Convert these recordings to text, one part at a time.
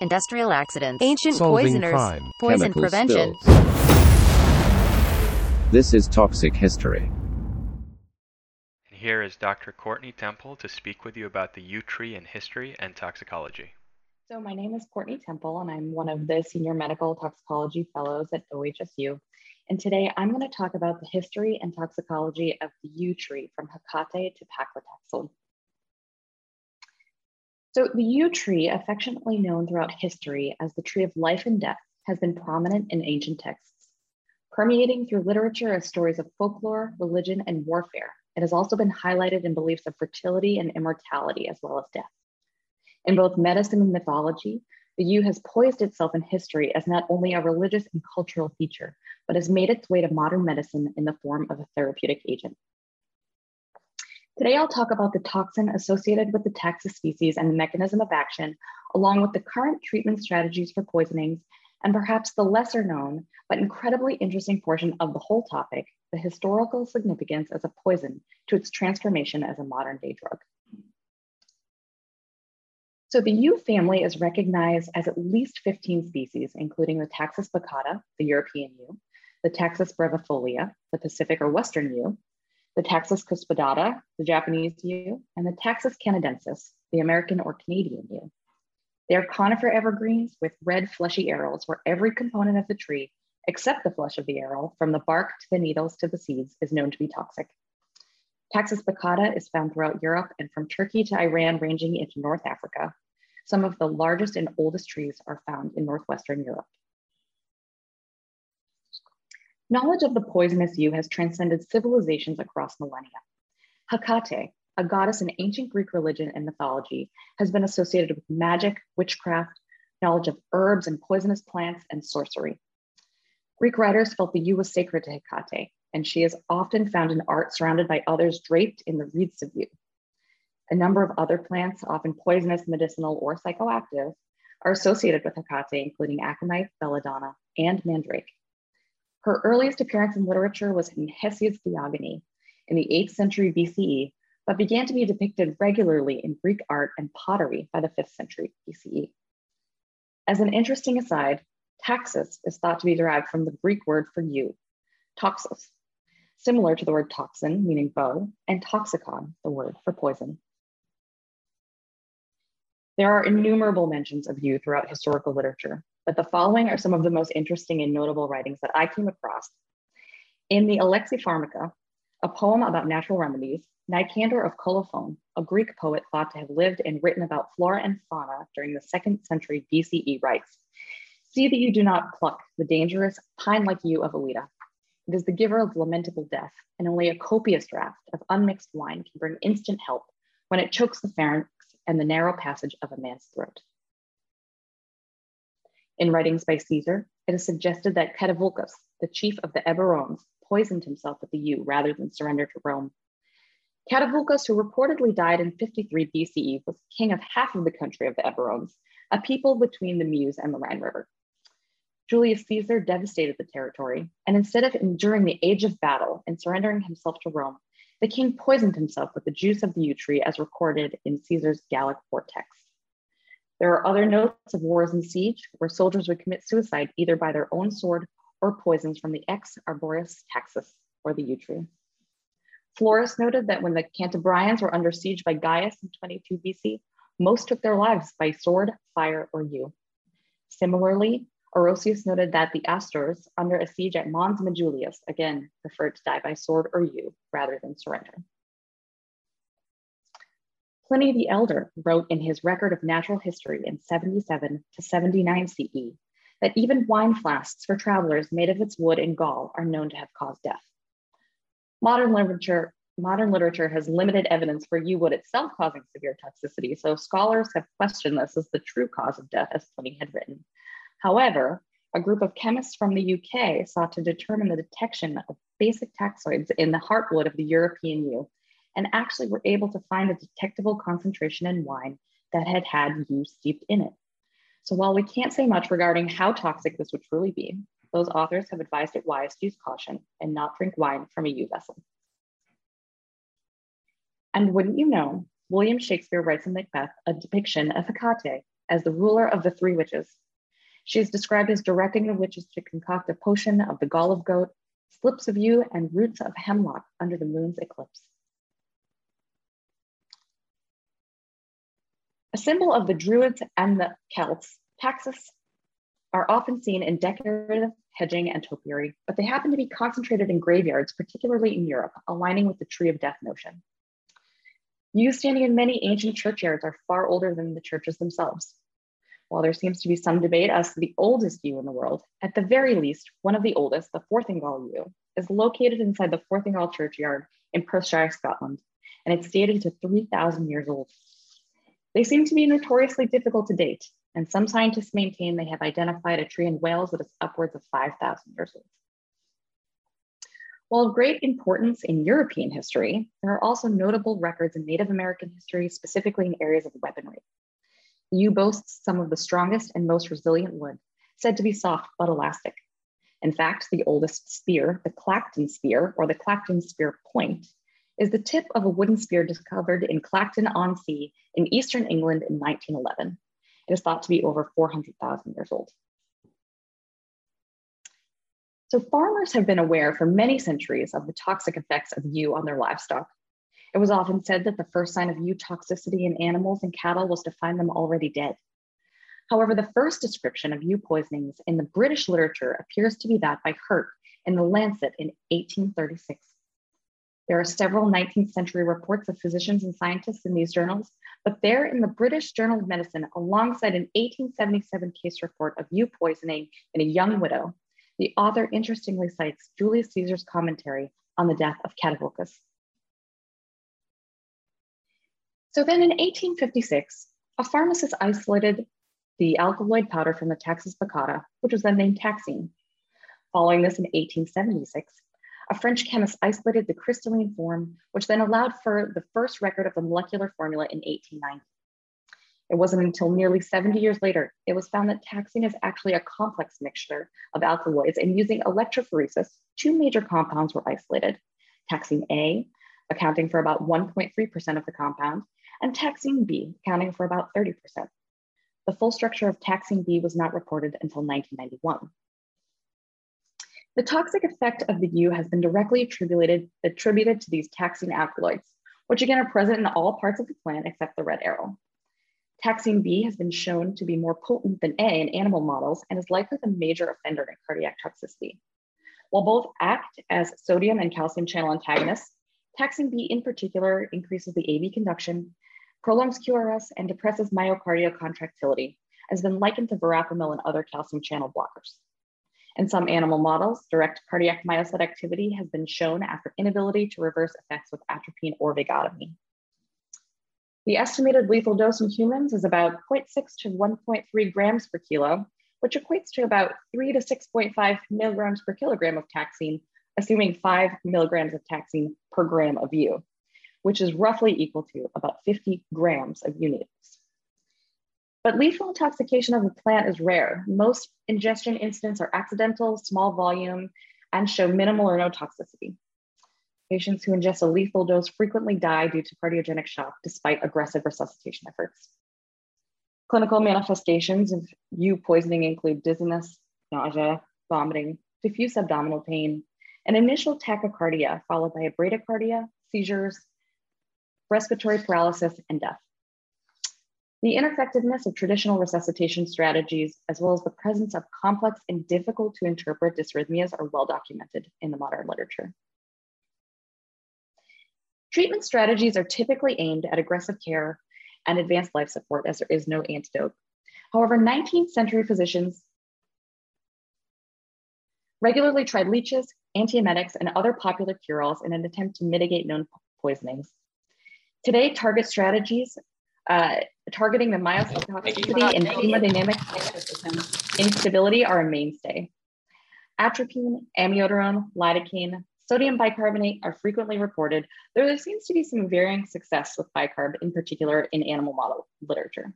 industrial accidents, ancient Solving poisoners, crime. poison chemical prevention. spills. This is Toxic History. And here is Dr. Courtney Temple to speak with you about the yew tree in history and toxicology. So my name is Courtney Temple, and I'm one of the Senior Medical Toxicology Fellows at OHSU. And today I'm going to talk about the history and toxicology of the yew tree from Hecate to paclitaxel. So the yew tree, affectionately known throughout history as the tree of life and death, has been prominent in ancient texts. Permeating through literature as stories of folklore, religion, and warfare, it has also been highlighted in beliefs of fertility and immortality as well as death. In both medicine and mythology, the yew has poised itself in history as not only a religious and cultural feature, but has made its way to modern medicine in the form of a therapeutic agent. Today, I'll talk about the toxin associated with the taxus species and the mechanism of action, along with the current treatment strategies for poisonings, and perhaps the lesser known, but incredibly interesting portion of the whole topic, the historical significance as a poison to its transformation as a modern day drug. So the yew family is recognized as at least 15 species, including the Taxus baccata, the European yew, the Taxus brevifolia, the Pacific or Western yew, the Taxus cuspidata, the Japanese yew, and the Taxus canadensis, the American or Canadian yew. They are conifer evergreens with red fleshy arrows where every component of the tree, except the flesh of the arrow, from the bark to the needles to the seeds, is known to be toxic. Taxus baccata is found throughout Europe and from Turkey to Iran, ranging into North Africa. Some of the largest and oldest trees are found in Northwestern Europe. Knowledge of the poisonous yew has transcended civilizations across millennia. Hecate, a goddess in ancient Greek religion and mythology, has been associated with magic, witchcraft, knowledge of herbs and poisonous plants, and sorcery. Greek writers felt the yew was sacred to Hecate, and she is often found in art surrounded by others draped in the wreaths of yew. A number of other plants, often poisonous, medicinal, or psychoactive, are associated with Hecate, including aconite, belladonna, and mandrake. Her earliest appearance in literature was in Hesiod's Theogony in the 8th century BCE, but began to be depicted regularly in Greek art and pottery by the 5th century BCE. As an interesting aside, taxus is thought to be derived from the Greek word for you, toxos, similar to the word toxin, meaning bow, and toxicon, the word for poison. There are innumerable mentions of yew throughout historical literature, but the following are some of the most interesting and notable writings that I came across. In the Alexipharmaca, a poem about natural remedies, Nicander of Colophon, a Greek poet thought to have lived and written about flora and fauna during the second century BCE, writes, See that you do not pluck the dangerous pine-like yew of Alida. It is the giver of lamentable death, and only a copious draught of unmixed wine can bring instant help when it chokes the and the narrow passage of a man's throat. In writings by Caesar, it is suggested that Catuvolcus, the chief of the Eburones, poisoned himself with the yew rather than surrender to Rome. Catuvolcus, who reportedly died in 53 BCE, was king of half of the country of the Eburones, a people between the Meuse and the Rhine River. Julius Caesar devastated the territory, and instead of enduring the age of battle and surrendering himself to Rome, the king poisoned himself with the juice of the yew tree as recorded in Caesar's Gallic War text. There are other notes of wars and siege where soldiers would commit suicide either by their own sword or poisons from the ex arboreus taxus, or the yew tree. Florus noted that when the Cantabrians were under siege by Gaius in 22 BC, most took their lives by sword, fire, or yew. Similarly, Orosius noted that the Astors, under a siege at Mons Mejulius, again preferred to die by sword or yew rather than surrender. Pliny the Elder wrote in his record of natural history in 77 to 79 CE that even wine flasks for travelers made of its wood in Gaul are known to have caused death. Modern literature, modern literature has limited evidence for yew wood itself causing severe toxicity, so scholars have questioned this as the true cause of death, as Pliny had written. However, a group of chemists from the UK sought to determine the detection of basic taxoids in the heartwood of the European yew, and actually were able to find a detectable concentration in wine that had had yew steeped in it. So while we can't say much regarding how toxic this would truly be, those authors have advised it wise to use caution and not drink wine from a yew vessel. And wouldn't you know, William Shakespeare writes in Macbeth a depiction of Hecate as the ruler of the three witches. She is described as directing the witches to concoct a potion of the gall of goat, slips of yew, and roots of hemlock under the moon's eclipse. A symbol of the Druids and the Celts, taxus are often seen in decorative hedging and topiary, but they happen to be concentrated in graveyards, particularly in Europe, aligning with the tree of death notion. Yews standing in many ancient churchyards are far older than the churches themselves. While there seems to be some debate as to the oldest yew in the world, at the very least, one of the oldest, the Forthingall yew, is located inside the Forthingall churchyard in Perthshire, Scotland, and it's dated to 3,000 years old. They seem to be notoriously difficult to date, and some scientists maintain they have identified a tree in Wales that is upwards of 5,000 years old. While of great importance in European history, there are also notable records in Native American history, specifically in areas of weaponry. The yew boasts some of the strongest and most resilient wood, said to be soft but elastic. In fact, the oldest spear, the Clacton spear or the Clacton spear point, is the tip of a wooden spear discovered in Clacton-on-Sea in eastern England in 1911. It is thought to be over 400,000 years old. So farmers have been aware for many centuries of the toxic effects of yew on their livestock. It was often said that the first sign of yew toxicity in animals and cattle was to find them already dead. However, the first description of yew poisonings in the British literature appears to be that by Hurt in the Lancet in 1836. There are several 19th century reports of physicians and scientists in these journals, but there in the British Journal of Medicine, alongside an 1877 case report of yew poisoning in a young widow, the author interestingly cites Julius Caesar's commentary on the death of Catuvolcus. So then in 1856, a pharmacist isolated the alkaloid powder from the Taxus baccata, which was then named taxine. Following this in 1876, a French chemist isolated the crystalline form, which then allowed for the first record of the molecular formula in 1890. It wasn't until nearly 70 years later, it was found that taxine is actually a complex mixture of alkaloids, and using electrophoresis, two major compounds were isolated. Taxine A, accounting for about 1.3% of the compound, and taxine B, accounting for about 30%. The full structure of taxine B was not reported until 1991. The toxic effect of the yew has been directly attributed, attributed to these taxine alkaloids, which again are present in all parts of the plant except the red arrow. Taxine B has been shown to be more potent than A in animal models and is likely the major offender in cardiac toxicity. While both act as sodium and calcium channel antagonists, taxine B in particular increases the AV conduction, prolongs QRS, and depresses myocardial contractility, has been likened to verapamil and other calcium channel blockers. In some animal models, direct cardiac myocyte activity has been shown after inability to reverse effects with atropine or vagotomy. The estimated lethal dose in humans is about 0.6 to 1.3 grams per kilo, which equates to about 3 to 6.5 milligrams per kilogram of taxine, assuming 5 milligrams of taxine per gram of yew, which is roughly equal to about 50 grams of needles. But lethal intoxication of the plant is rare. Most ingestion incidents are accidental, small volume, and show minimal or no toxicity. Patients who ingest a lethal dose frequently die due to cardiogenic shock despite aggressive resuscitation efforts. Clinical manifestations of U poisoning include dizziness, nausea, vomiting, diffuse abdominal pain, and initial tachycardia followed by a bradycardia, seizures, respiratory paralysis, and death. The ineffectiveness of traditional resuscitation strategies, as well as the presence of complex and difficult to interpret dysrhythmias are well documented in the modern literature. Treatment strategies are typically aimed at aggressive care and advanced life support as there is no antidote. However, 19th century physicians regularly tried leeches, antiemetics, and other popular cure-alls in an attempt to mitigate known poisonings. Today, target strategies uh, targeting the myosin myocytotoxicity and hemodynamic instability are a mainstay. Atropine, amiodarone, lidocaine, sodium bicarbonate are frequently reported, though there seems to be some varying success with bicarb, in particular in animal model literature.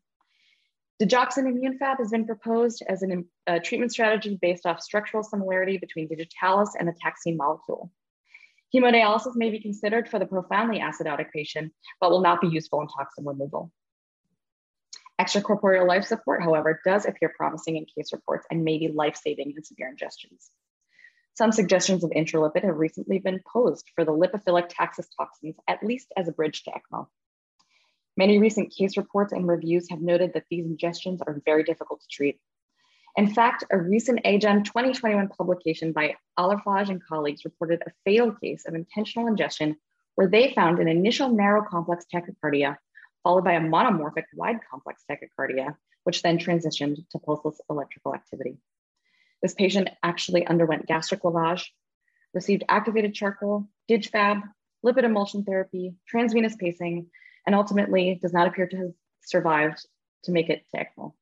Digoxin immune fab has been proposed as a uh, treatment strategy based off structural similarity between digitalis and the taxine molecule. Hemodialysis may be considered for the profoundly acidotic patient, but will not be useful in toxin removal. Extracorporeal life support, however, does appear promising in case reports and may be life-saving in severe ingestions. Some suggestions of intralipid have recently been posed for the lipophilic taxus toxins, at least as a bridge to ECMO. Many recent case reports and reviews have noted that these ingestions are very difficult to treat. In fact, a recent AGEM 2021 publication by Alafaj and colleagues reported a fatal case of intentional ingestion where they found an initial narrow complex tachycardia followed by a monomorphic wide complex tachycardia, which then transitioned to pulseless electrical activity. This patient actually underwent gastric lavage, received activated charcoal, DigFab, lipid emulsion therapy, transvenous pacing, and ultimately does not appear to have survived to make it to ECMO.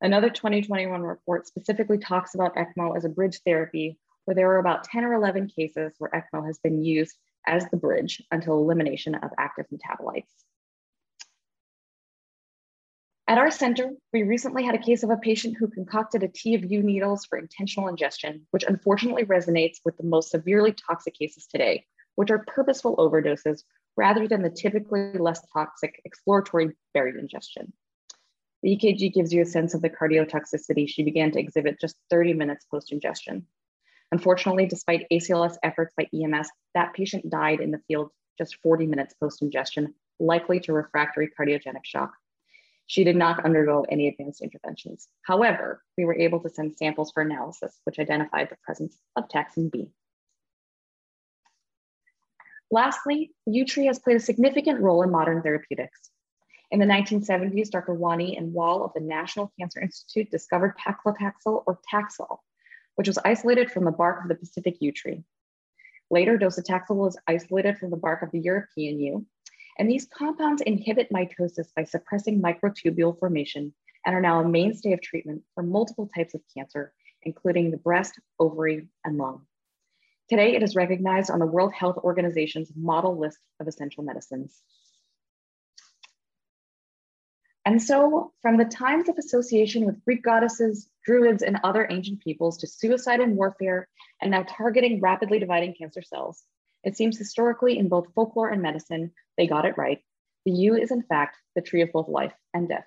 Another 2021 report specifically talks about ECMO as a bridge therapy, where there are about 10 or 11 cases where ECMO has been used as the bridge until elimination of active metabolites. At our center, we recently had a case of a patient who concocted a tea of U needles for intentional ingestion, which unfortunately resonates with the most severely toxic cases today, which are purposeful overdoses rather than the typically less toxic exploratory buried ingestion. The EKG gives you a sense of the cardiotoxicity she began to exhibit just 30 minutes post-ingestion. Unfortunately, despite ACLS efforts by EMS, that patient died in the field just 40 minutes post-ingestion, likely to refractory cardiogenic shock she did not undergo any advanced interventions. However, we were able to send samples for analysis, which identified the presence of taxane B. Lastly, U-Tree has played a significant role in modern therapeutics. In the 1970s, Dr. Wani and Wall of the National Cancer Institute discovered paclitaxel or Taxol, which was isolated from the bark of the Pacific yew tree. Later, docetaxel was isolated from the bark of the European yew, and these compounds inhibit mitosis by suppressing microtubule formation and are now a mainstay of treatment for multiple types of cancer, including the breast, ovary, and lung. Today, it is recognized on the World Health Organization's model list of essential medicines. And so, from the times of association with Greek goddesses, druids, and other ancient peoples to suicide and warfare, and now targeting rapidly dividing cancer cells, it seems historically in both folklore and medicine, they got it right. The yew is in fact the tree of both life and death.